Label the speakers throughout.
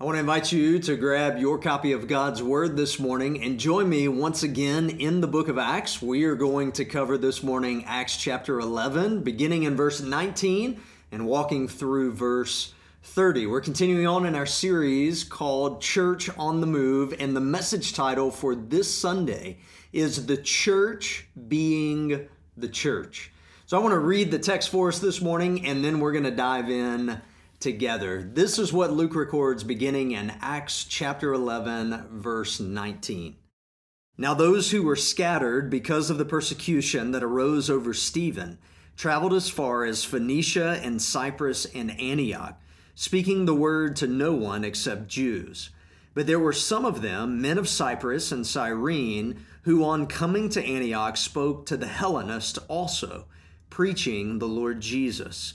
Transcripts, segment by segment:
Speaker 1: I want to invite you to grab your copy of God's Word this morning and join me once again in the book of Acts. We are going to cover this morning Acts chapter 11, beginning in verse 19 and walking through verse 30. We're continuing on in our series called Church on the Move, and the message title for this Sunday is The Church Being the Church. So I want to read the text for us this morning, and then we're going to dive in together. This is what Luke records beginning in Acts chapter 11, verse 19. Now, those who were scattered because of the persecution that arose over Stephen traveled as far as Phoenicia and Cyprus and Antioch, speaking the word to no one except Jews. But there were some of them, men of Cyprus and Cyrene, who on coming to Antioch spoke to the Hellenists also, preaching the Lord Jesus.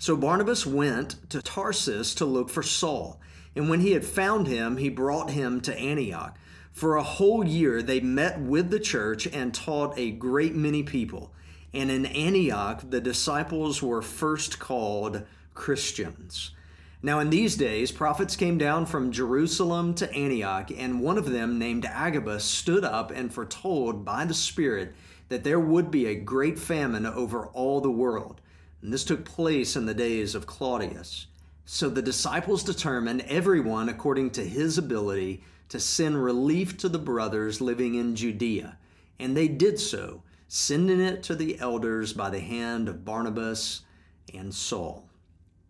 Speaker 1: So Barnabas went to Tarsus to look for Saul. And when he had found him, he brought him to Antioch. For a whole year they met with the church and taught a great many people. And in Antioch the disciples were first called Christians. Now, in these days, prophets came down from Jerusalem to Antioch, and one of them, named Agabus, stood up and foretold by the Spirit that there would be a great famine over all the world and this took place in the days of Claudius. So the disciples determined, everyone according to his ability, to send relief to the brothers living in Judea. And they did so, sending it to the elders by the hand of Barnabas and Saul.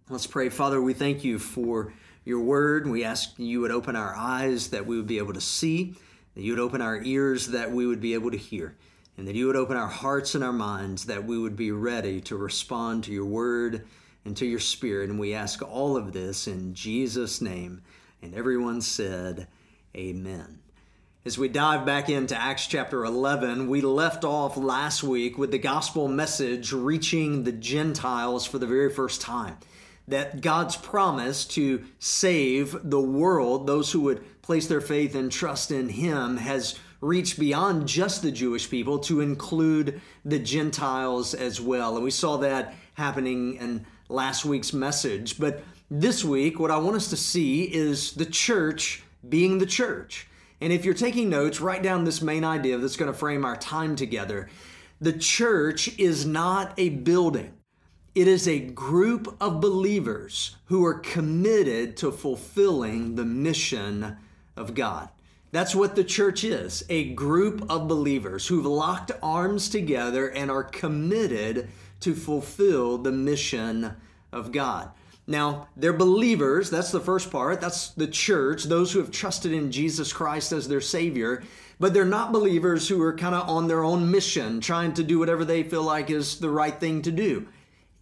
Speaker 1: Let's pray. Father, we thank you for your word. We ask you would open our eyes that we would be able to see, that you would open our ears that we would be able to hear and that you would open our hearts and our minds that we would be ready to respond to your word and to your spirit. And we ask all of this in Jesus' name. And everyone said, Amen. As we dive back into Acts chapter 11, we left off last week with the gospel message reaching the Gentiles for the very first time. That God's promise to save the world, those who would place their faith and trust in Him, has reach beyond just the Jewish people to include the Gentiles as well. And we saw that happening in last week's message. But this week, what I want us to see is the church being the church. And if you're taking notes, write down this main idea that's going to frame our time together. The church is not a building. It is a group of believers who are committed to fulfilling the mission of God. That's what the church is a group of believers who've locked arms together and are committed to fulfill the mission of God. Now, they're believers, that's the first part. That's the church, those who have trusted in Jesus Christ as their Savior. But they're not believers who are kind of on their own mission, trying to do whatever they feel like is the right thing to do.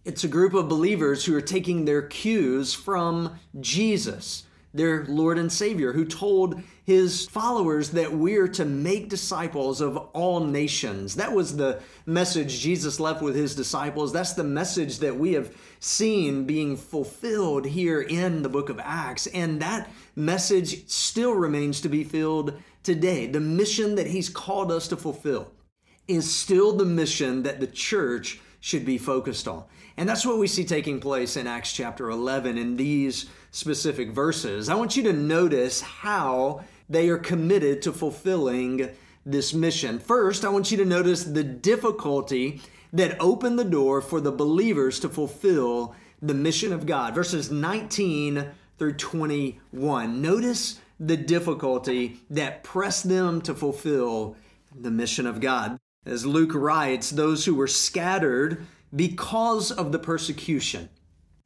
Speaker 1: It's a group of believers who are taking their cues from Jesus their Lord and Savior, who told his followers that we're to make disciples of all nations. That was the message Jesus left with his disciples. That's the message that we have seen being fulfilled here in the book of Acts. And that message still remains to be filled today. The mission that he's called us to fulfill is still the mission that the church should be focused on. And that's what we see taking place in Acts chapter 11 in these specific verses. I want you to notice how they are committed to fulfilling this mission. First, I want you to notice the difficulty that opened the door for the believers to fulfill the mission of God. Verses 19 through 21. Notice the difficulty that pressed them to fulfill the mission of God. As Luke writes, those who were scattered because of the persecution.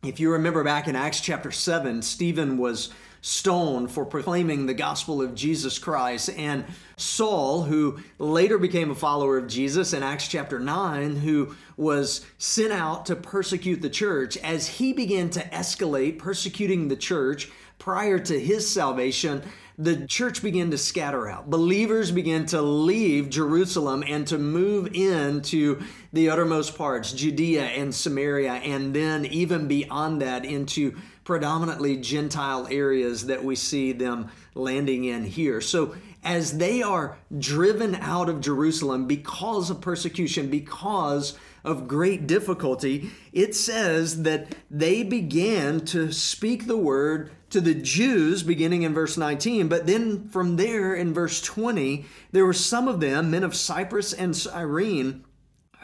Speaker 1: If you remember back in Acts chapter 7, Stephen was stoned for proclaiming the gospel of Jesus Christ. And Saul, who later became a follower of Jesus in Acts chapter 9, who was sent out to persecute the church, as he began to escalate persecuting the church prior to his salvation, the church began to scatter out. Believers began to leave Jerusalem and to move into the uttermost parts, Judea and Samaria, and then even beyond that into predominantly Gentile areas that we see them landing in here. So, as they are driven out of Jerusalem because of persecution, because of great difficulty, it says that they began to speak the word to the Jews beginning in verse 19. But then from there in verse 20, there were some of them, men of Cyprus and Cyrene,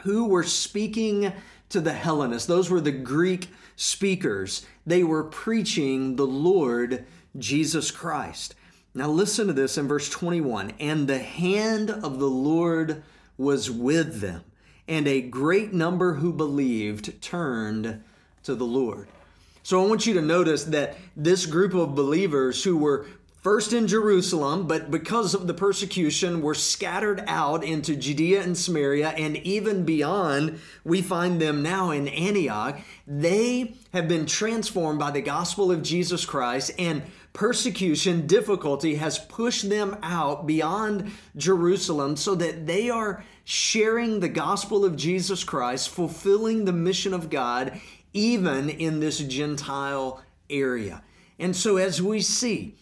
Speaker 1: who were speaking to the Hellenists. Those were the Greek speakers. They were preaching the Lord Jesus Christ. Now listen to this in verse 21 And the hand of the Lord was with them, and a great number who believed turned to the Lord. So I want you to notice that this group of believers who were first in Jerusalem, but because of the persecution, were scattered out into Judea and Samaria and even beyond. We find them now in Antioch. They have been transformed by the gospel of Jesus Christ, and persecution, difficulty has pushed them out beyond Jerusalem so that they are sharing the gospel of Jesus Christ, fulfilling the mission of God even in this Gentile area. And so, as we see,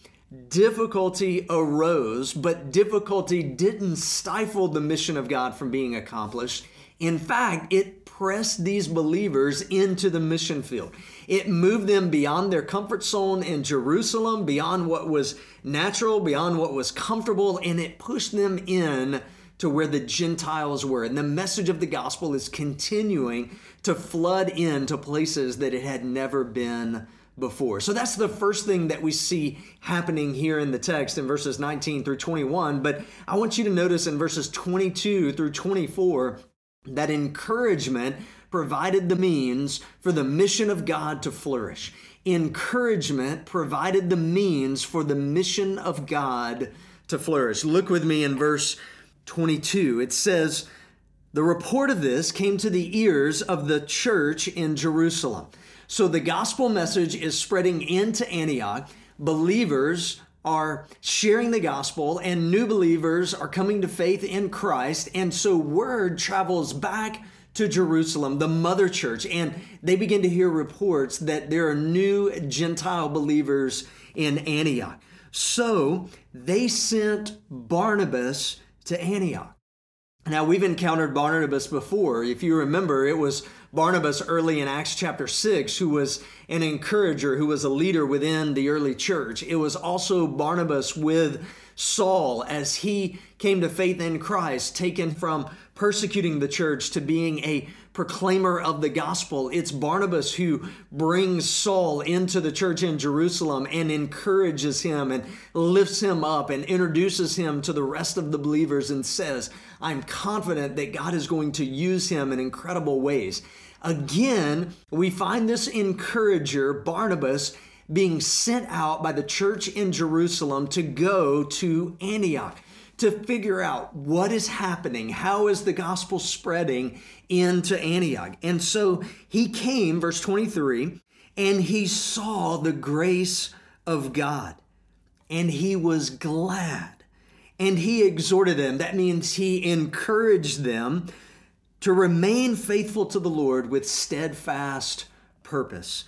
Speaker 1: difficulty arose, but difficulty didn't stifle the mission of God from being accomplished. In fact, it pressed these believers into the mission field. It moved them beyond their comfort zone in Jerusalem, beyond what was natural, beyond what was comfortable, and it pushed them in to where the Gentiles were. And the message of the gospel is continuing to flood into places that it had never been before. So that's the first thing that we see happening here in the text in verses 19 through 21. But I want you to notice in verses 22 through 24 that encouragement provided the means for the mission of God to flourish. Encouragement provided the means for the mission of God to flourish. Look with me in verse 22. It says, The report of this came to the ears of the church in Jerusalem. So the gospel message is spreading into Antioch. Believers are sharing the gospel, and new believers are coming to faith in Christ. And so word travels back to Jerusalem, the mother church, and they begin to hear reports that there are new Gentile believers in Antioch. So they sent Barnabas to Antioch. Now, we've encountered Barnabas before. If you remember, it was Barnabas early in Acts chapter 6 who was an encourager, who was a leader within the early church. It was also Barnabas with Saul as he came to faith in Christ, taken from persecuting the church to being a proclaimer of the gospel. It's Barnabas who brings Saul into the church in Jerusalem and encourages him and lifts him up and introduces him to the rest of the believers and says, I'm confident that God is going to use him in incredible ways. Again, we find this encourager, Barnabas, being sent out by the church in Jerusalem to go to Antioch to figure out what is happening, how is the gospel spreading into Antioch. And so he came, verse 23, and he saw the grace of God, and he was glad. And he exhorted them. That means he encouraged them to remain faithful to the Lord with steadfast purpose.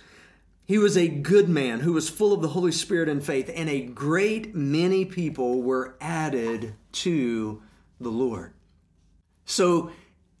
Speaker 1: He was a good man who was full of the Holy Spirit and faith, and a great many people were added to the Lord. So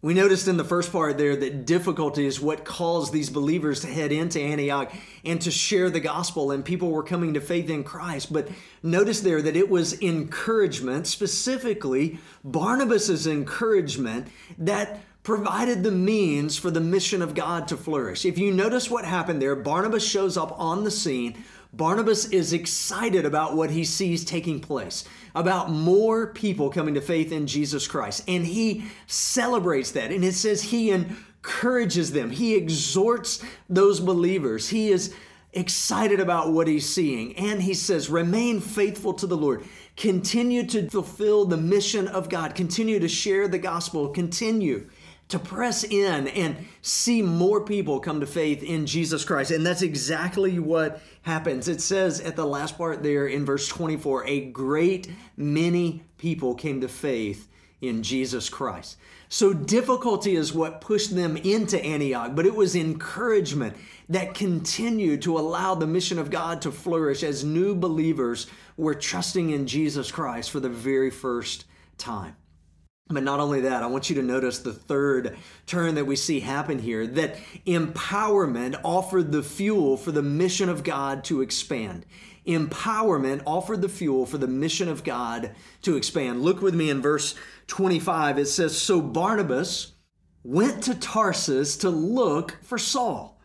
Speaker 1: we noticed in the first part there that difficulty is what caused these believers to head into Antioch and to share the gospel, and people were coming to faith in Christ. But notice there that it was encouragement, specifically Barnabas's encouragement, that provided the means for the mission of God to flourish. If you notice what happened there, Barnabas shows up on the scene. Barnabas is excited about what he sees taking place, about more people coming to faith in Jesus Christ. And he celebrates that. And it says he encourages them, he exhorts those believers. He is excited about what he's seeing. And he says, remain faithful to the Lord. Continue to fulfill the mission of God. Continue to share the gospel. Continue to press in and see more people come to faith in Jesus Christ. And that's exactly what happens. It says at the last part there in verse 24 a great many people came to faith in Jesus Christ. So difficulty is what pushed them into Antioch, but it was encouragement that continued to allow the mission of God to flourish as new believers were trusting in Jesus Christ for the very first time. But not only that, I want you to notice the third turn that we see happen here that empowerment offered the fuel for the mission of God to expand. Empowerment offered the fuel for the mission of God to expand. Look with me in verse 25. It says So Barnabas went to Tarsus to look for Saul.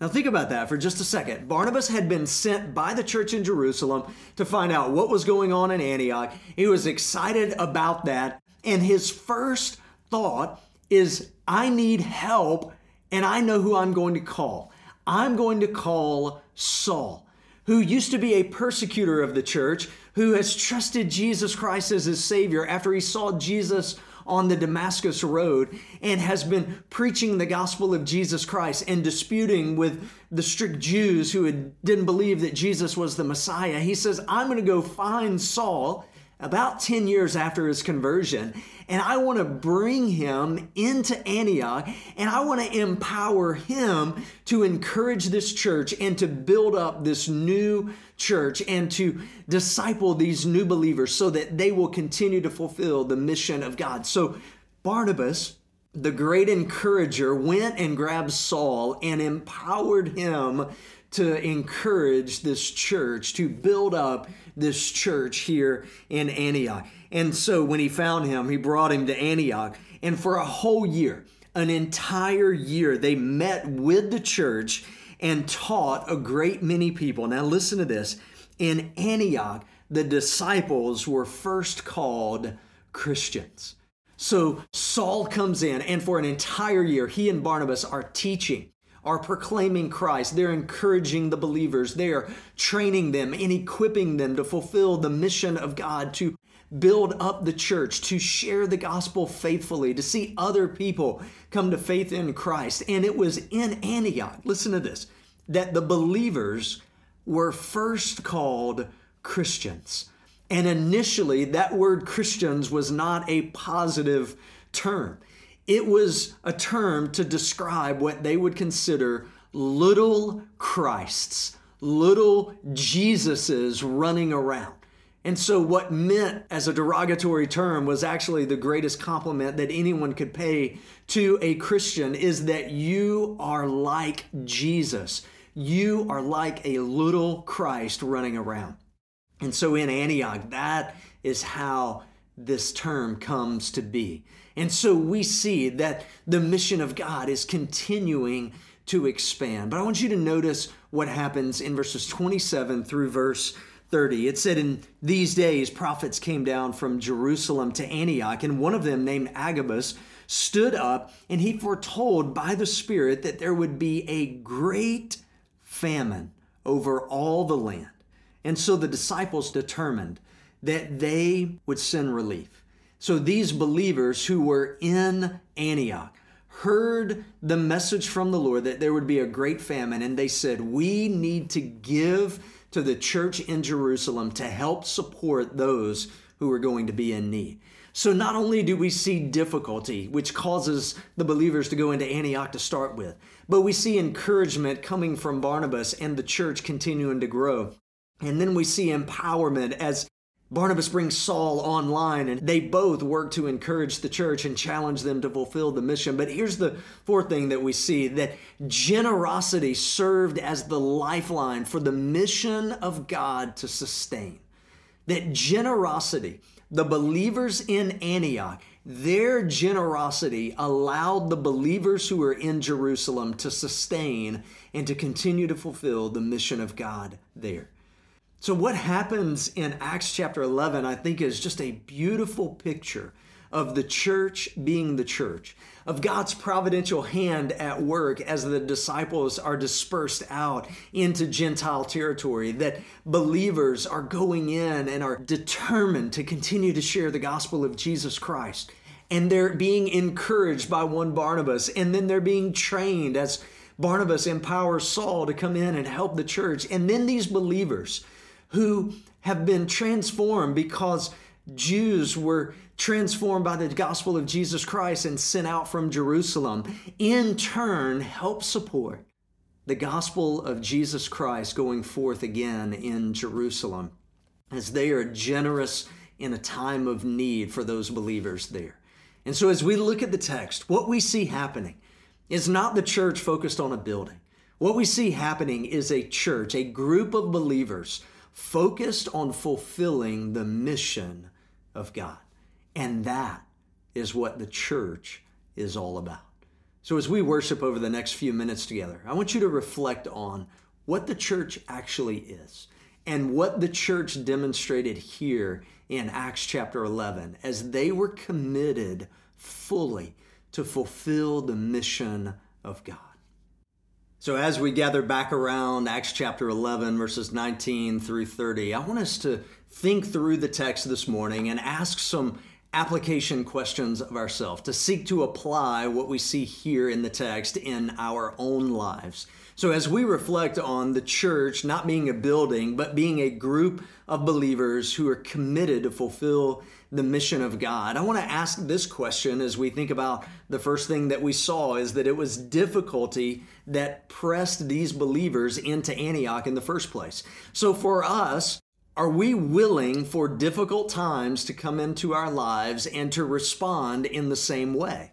Speaker 1: Now, think about that for just a second. Barnabas had been sent by the church in Jerusalem to find out what was going on in Antioch. He was excited about that. And his first thought is, I need help, and I know who I'm going to call. I'm going to call Saul, who used to be a persecutor of the church, who has trusted Jesus Christ as his Savior after he saw Jesus on the Damascus Road and has been preaching the gospel of Jesus Christ and disputing with the strict Jews who had, didn't believe that Jesus was the Messiah. He says, I'm going to go find Saul about 10 years after his conversion, and I want to bring him into Antioch and I want to empower him to encourage this church and to build up this new church and to disciple these new believers so that they will continue to fulfill the mission of God. So, Barnabas, the great encourager, went and grabbed Saul and empowered him to encourage this church, to build up this church here in Antioch. And so when he found him, he brought him to Antioch. And for a whole year, an entire year, they met with the church and taught a great many people. Now, listen to this. In Antioch, the disciples were first called Christians. So Saul comes in, and for an entire year, he and Barnabas are teaching are proclaiming Christ. They're encouraging the believers. They are training them and equipping them to fulfill the mission of God to build up the church, to share the gospel faithfully, to see other people come to faith in Christ. And it was in Antioch, listen to this, that the believers were first called Christians. And initially, that word Christians was not a positive term. It was a term to describe what they would consider little Christs, little Jesuses running around. And so, what meant as a derogatory term was actually the greatest compliment that anyone could pay to a Christian is that you are like Jesus. You are like a little Christ running around. And so, in Antioch, that is how this term comes to be. And so we see that the mission of God is continuing to expand. But I want you to notice what happens in verses 27 through verse 30. It said, In these days, prophets came down from Jerusalem to Antioch, and one of them, named Agabus, stood up and he foretold by the Spirit that there would be a great famine over all the land. And so the disciples determined that they would send relief. So these believers who were in Antioch heard the message from the Lord that there would be a great famine, and they said, We need to give to the church in Jerusalem to help support those who are going to be in need. So not only do we see difficulty, which causes the believers to go into Antioch to start with, but we see encouragement coming from Barnabas and the church continuing to grow. And then we see empowerment as Barnabas brings Saul online, and they both work to encourage the church and challenge them to fulfill the mission. But here's the fourth thing that we see that generosity served as the lifeline for the mission of God to sustain. That generosity, the believers in Antioch, their generosity allowed the believers who were in Jerusalem to sustain and to continue to fulfill the mission of God there. So, what happens in Acts chapter 11, I think, is just a beautiful picture of the church being the church, of God's providential hand at work as the disciples are dispersed out into Gentile territory, that believers are going in and are determined to continue to share the gospel of Jesus Christ. and they're being encouraged by one Barnabas, and then they're being trained as Barnabas empowers Saul to come in and help the church. And then these believers who have been transformed because Jews were transformed by the gospel of Jesus Christ and sent out from Jerusalem, in turn help support the gospel of Jesus Christ going forth again in Jerusalem as they are generous in a time of need for those believers there. And so, as we look at the text, what we see happening is not the church focused on a building. What we see happening is a church, a group of believers focused on fulfilling the mission of God. And that is what the church is all about. So, as we worship over the next few minutes together, I want you to reflect on what the church actually is and what the church demonstrated here in Acts chapter 11 as they were committed fully to fulfill the mission of God. So, as we gather back around Acts chapter 11, verses 19 through 30, I want us to think through the text this morning and ask some application questions of ourselves, to seek to apply what we see here in the text in our own lives. So, as we reflect on the church not being a building, but being a group of believers who are committed to fulfill the mission of God, I want to ask this question as we think about the first thing that we saw is that it was difficulty that pressed these believers into Antioch in the first place. So, for us, are we willing for difficult times to come into our lives and to respond in the same way?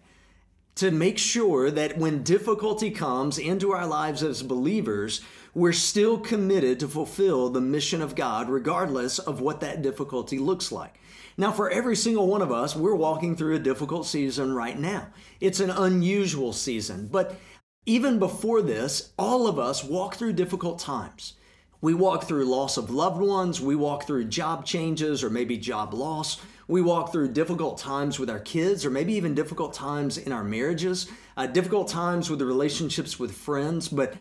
Speaker 1: To make sure that when difficulty comes into our lives as believers, we're still committed to fulfill the mission of God, regardless of what that difficulty looks like. Now, for every single one of us, we're walking through a difficult season right now. It's an unusual season, but even before this, all of us walk through difficult times. We walk through loss of loved ones, we walk through job changes or maybe job loss. We walk through difficult times with our kids, or maybe even difficult times in our marriages, uh, difficult times with the relationships with friends. But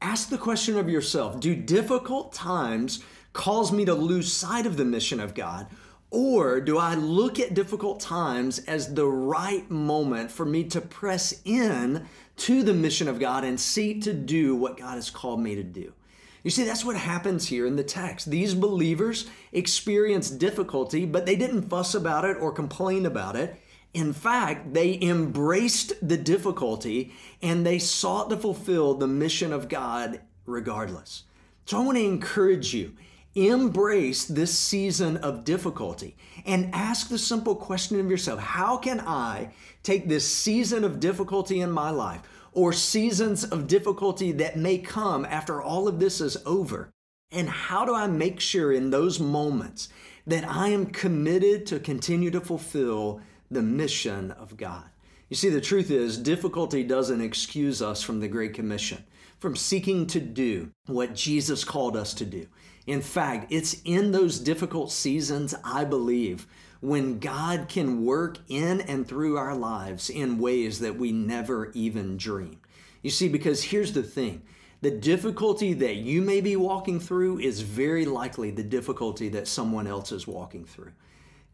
Speaker 1: ask the question of yourself Do difficult times cause me to lose sight of the mission of God? Or do I look at difficult times as the right moment for me to press in to the mission of God and seek to do what God has called me to do? You see, that's what happens here in the text. These believers experienced difficulty, but they didn't fuss about it or complain about it. In fact, they embraced the difficulty and they sought to fulfill the mission of God regardless. So I want to encourage you embrace this season of difficulty and ask the simple question of yourself How can I take this season of difficulty in my life? or seasons of difficulty that may come after all of this is over? And how do I make sure in those moments that I am committed to continue to fulfill the mission of God? You see, the truth is, difficulty doesn't excuse us from the Great Commission, from seeking to do what Jesus called us to do. In fact, it's in those difficult seasons, I believe, when God can work in and through our lives in ways that we never even dreamed. You see, because here's the thing the difficulty that you may be walking through is very likely the difficulty that someone else is walking through.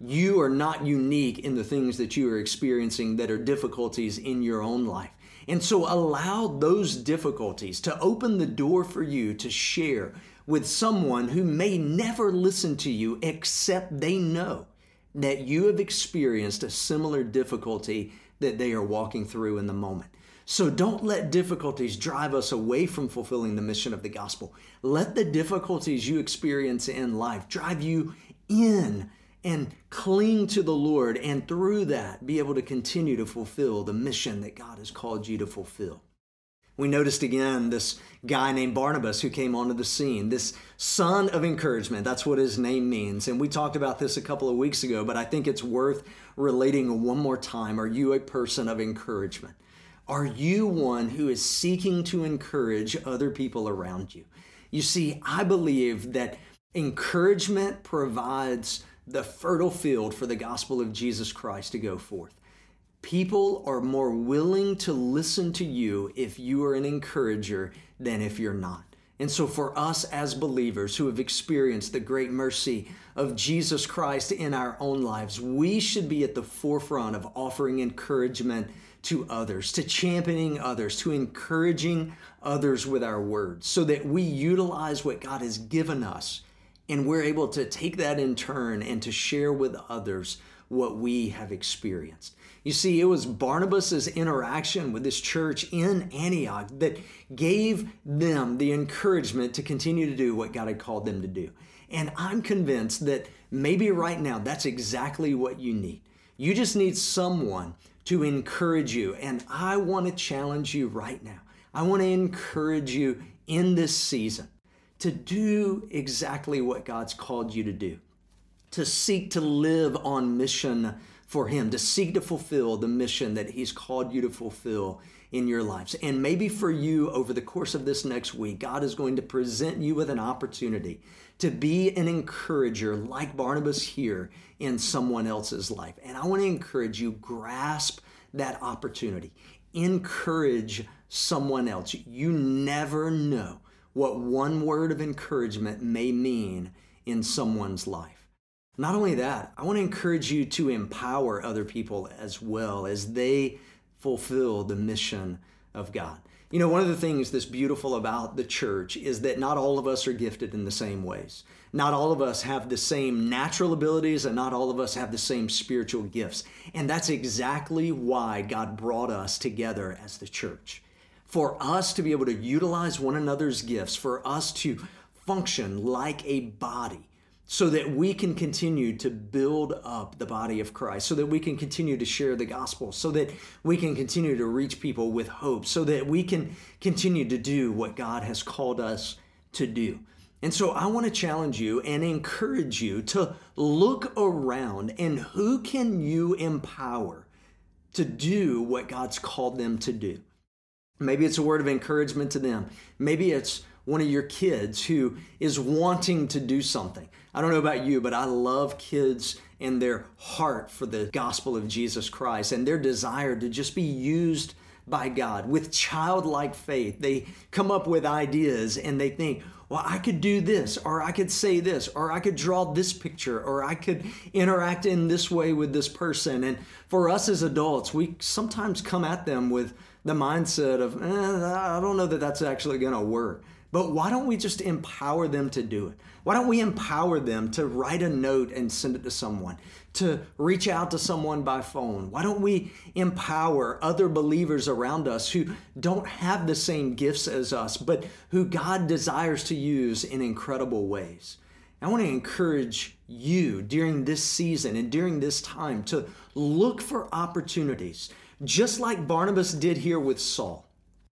Speaker 1: You are not unique in the things that you are experiencing that are difficulties in your own life. And so allow those difficulties to open the door for you to share with someone who may never listen to you except they know that you have experienced a similar difficulty that they are walking through in the moment. So don't let difficulties drive us away from fulfilling the mission of the gospel. Let the difficulties you experience in life drive you in and cling to the Lord, and through that, be able to continue to fulfill the mission that God has called you to fulfill. We noticed again this guy named Barnabas who came onto the scene, this son of encouragement. That's what his name means. And we talked about this a couple of weeks ago, but I think it's worth relating one more time. Are you a person of encouragement? Are you one who is seeking to encourage other people around you? You see, I believe that encouragement provides the fertile field for the gospel of Jesus Christ to go forth. People are more willing to listen to you if you are an encourager than if you're not. And so, for us as believers who have experienced the great mercy of Jesus Christ in our own lives, we should be at the forefront of offering encouragement to others, to championing others, to encouraging others with our words, so that we utilize what God has given us and we're able to take that in turn and to share with others what we have experienced. You see, it was Barnabas' interaction with this church in Antioch that gave them the encouragement to continue to do what God had called them to do. And I'm convinced that maybe right now that's exactly what you need. You just need someone to encourage you. And I want to challenge you right now. I want to encourage you in this season to do exactly what God's called you to do, to seek to live on mission for Him, to seek to fulfill the mission that He's called you to fulfill in your lives. And maybe for you, over the course of this next week, God is going to present you with an opportunity to be an encourager like Barnabas here in someone else's life. And I want to encourage you, grasp that opportunity. Encourage someone else. You never know what one word of encouragement may mean in someone's life. Not only that, I want to encourage you to empower other people as well as they fulfill the mission of God. You know, one of the things that's beautiful about the church is that not all of us are gifted in the same ways. Not all of us have the same natural abilities, and not all of us have the same spiritual gifts. And that's exactly why God brought us together as the church for us to be able to utilize one another's gifts, for us to function like a body so that we can continue to build up the body of Christ, so that we can continue to share the gospel, so that we can continue to reach people with hope, so that we can continue to do what God has called us to do. And so I want to challenge you and encourage you to look around and who can you empower to do what God's called them to do. Maybe it's a word of encouragement to them. Maybe it's one of your kids who is wanting to do something. I don't know about you, but I love kids and their heart for the gospel of Jesus Christ and their desire to just be used by God with childlike faith. They come up with ideas and they think, well, I could do this, or I could say this, or I could draw this picture, or I could interact in this way with this person. And for us as adults, we sometimes come at them with the mindset of, eh, I don't know that that's actually going to work. But why don't we just empower them to do it? Why don't we empower them to write a note and send it to someone, to reach out to someone by phone? Why don't we empower other believers around us who don't have the same gifts as us, but who God desires to use in incredible ways? I want to encourage you during this season and during this time to look for opportunities just like Barnabas did here with Saul.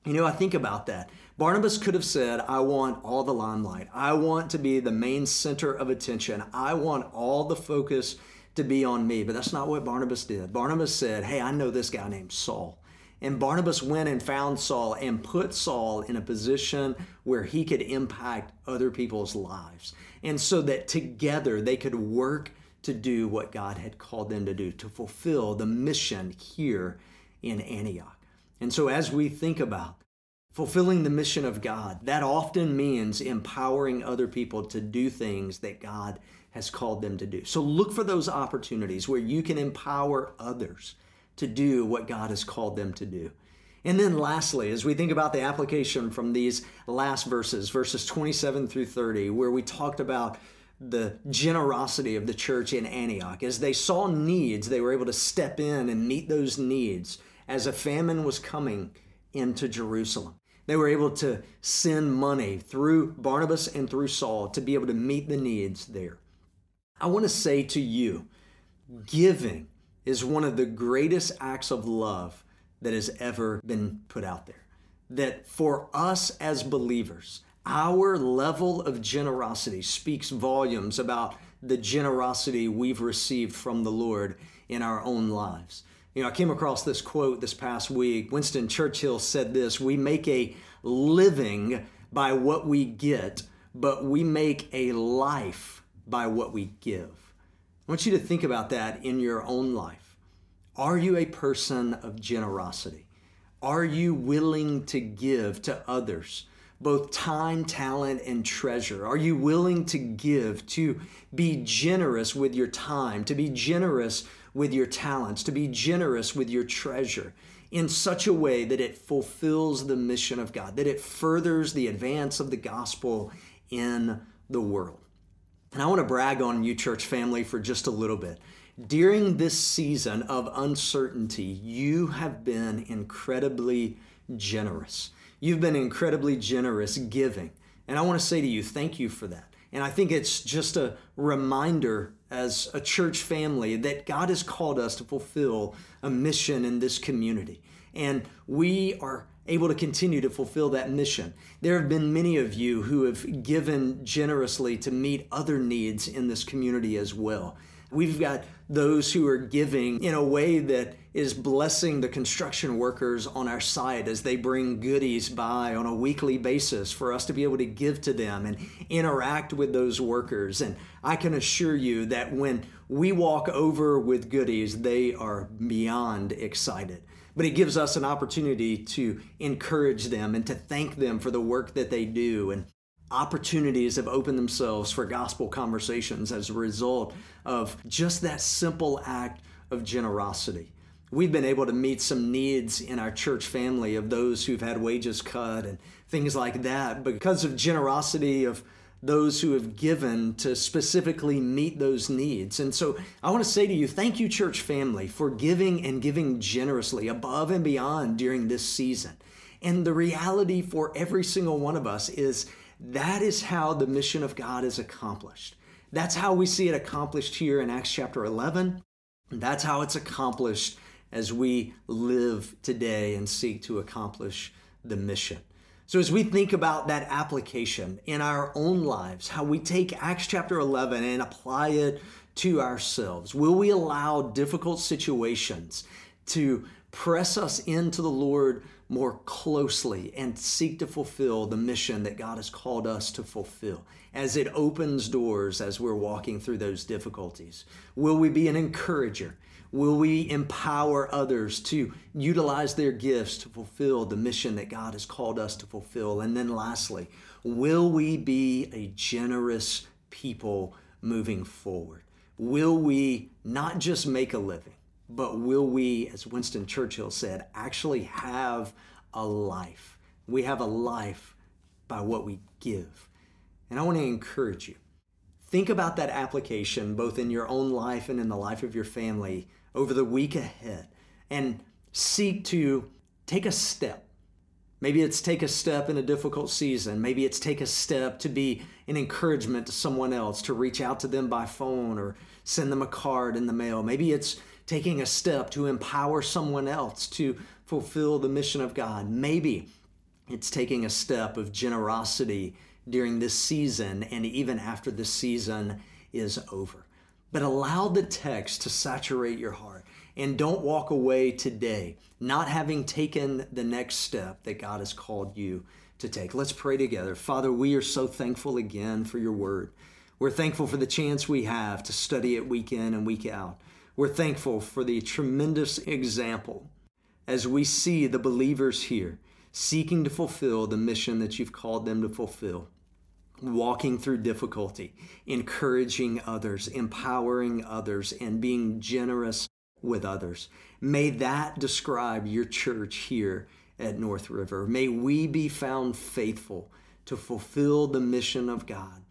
Speaker 1: You know, I think about that. Barnabas could have said, I want all the limelight. I want to be the main center of attention. I want all the focus to be on me. But that's not what Barnabas did. Barnabas said, Hey, I know this guy named Saul. And Barnabas went and found Saul and put Saul in a position where he could impact other people's lives. And so that together they could work to do what God had called them to do, to fulfill the mission here in Antioch. And so, as we think about fulfilling the mission of God, that often means empowering other people to do things that God has called them to do. So, look for those opportunities where you can empower others to do what God has called them to do. And then, lastly, as we think about the application from these last verses, verses 27 through 30, where we talked about the generosity of the church in Antioch. As they saw needs, they were able to step in and meet those needs as a famine was coming into Jerusalem. They were able to send money through Barnabas and through Saul to be able to meet the needs there. I want to say to you, giving is one of the greatest acts of love that has ever been put out there. That for us as believers, our level of generosity speaks volumes about the generosity we've received from the Lord in our own lives. You know, I came across this quote this past week. Winston Churchill said this We make a living by what we get, but we make a life by what we give. I want you to think about that in your own life. Are you a person of generosity? Are you willing to give to others, both time, talent, and treasure? Are you willing to give, to be generous with your time, to be generous with your talents, to be generous with your treasure in such a way that it fulfills the mission of God, that it furthers the advance of the gospel in the world? And I want to brag on you, church family, for just a little bit. During this season of uncertainty, you have been incredibly generous. You've been incredibly generous giving. And I want to say to you, thank you for that. And I think it's just a reminder as a church family that God has called us to fulfill a mission in this community. And we are able to continue to fulfill that mission. There have been many of you who have given generously to meet other needs in this community as well. We've got those who are giving in a way that is blessing the construction workers on our site as they bring goodies by on a weekly basis for us to be able to give to them and interact with those workers. And I can assure you that when we walk over with goodies, they are beyond excited. But it gives us an opportunity to encourage them and to thank them for the work that they do. And opportunities have opened themselves for gospel conversations as a result of just that simple act of generosity. We've been able to meet some needs in our church family of those who've had wages cut and things like that because of generosity of those who have given to specifically meet those needs. And so I want to say to you, thank you, church family, for giving and giving generously above and beyond during this season. And the reality for every single one of us is that is how the mission of God is accomplished. That's how we see it accomplished here in Acts chapter 11. That's how it's accomplished as we live today and seek to accomplish the mission. So, as we think about that application in our own lives, how we take Acts chapter 11 and apply it to ourselves, will we allow difficult situations to press us into the Lord more closely and seek to fulfill the mission that God has called us to fulfill as it opens doors as we're walking through those difficulties? Will we be an encourager? Will we empower others to utilize their gifts to fulfill the mission that God has called us to fulfill? And then lastly, will we be a generous people moving forward? Will we not just make a living, but will we, as Winston Churchill said, actually have a life? We have a life by what we give. And I want to encourage you. Think about that application both in your own life and in the life of your family over the week ahead and seek to take a step. Maybe it's take a step in a difficult season. Maybe it's take a step to be an encouragement to someone else, to reach out to them by phone or send them a card in the mail. Maybe it's taking a step to empower someone else to fulfill the mission of God. Maybe it's taking a step of generosity during this season and even after the season is over. But allow the text to saturate your heart and don't walk away today not having taken the next step that God has called you to take. Let's pray together. Father, we are so thankful again for your word. We're thankful for the chance we have to study it week in and week out. We're thankful for the tremendous example as we see the believers here seeking to fulfill the mission that you've called them to fulfill. Walking through difficulty, encouraging others, empowering others, and being generous with others. May that describe your church here at North River. May we be found faithful to fulfill the mission of God.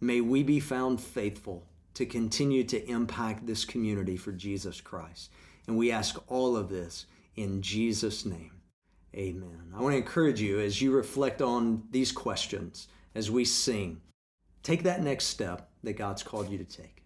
Speaker 1: May we be found faithful to continue to impact this community for Jesus Christ. And we ask all of this in Jesus' name. Amen. I want to encourage you as you reflect on these questions, as we sing, take that next step that God's called you to take.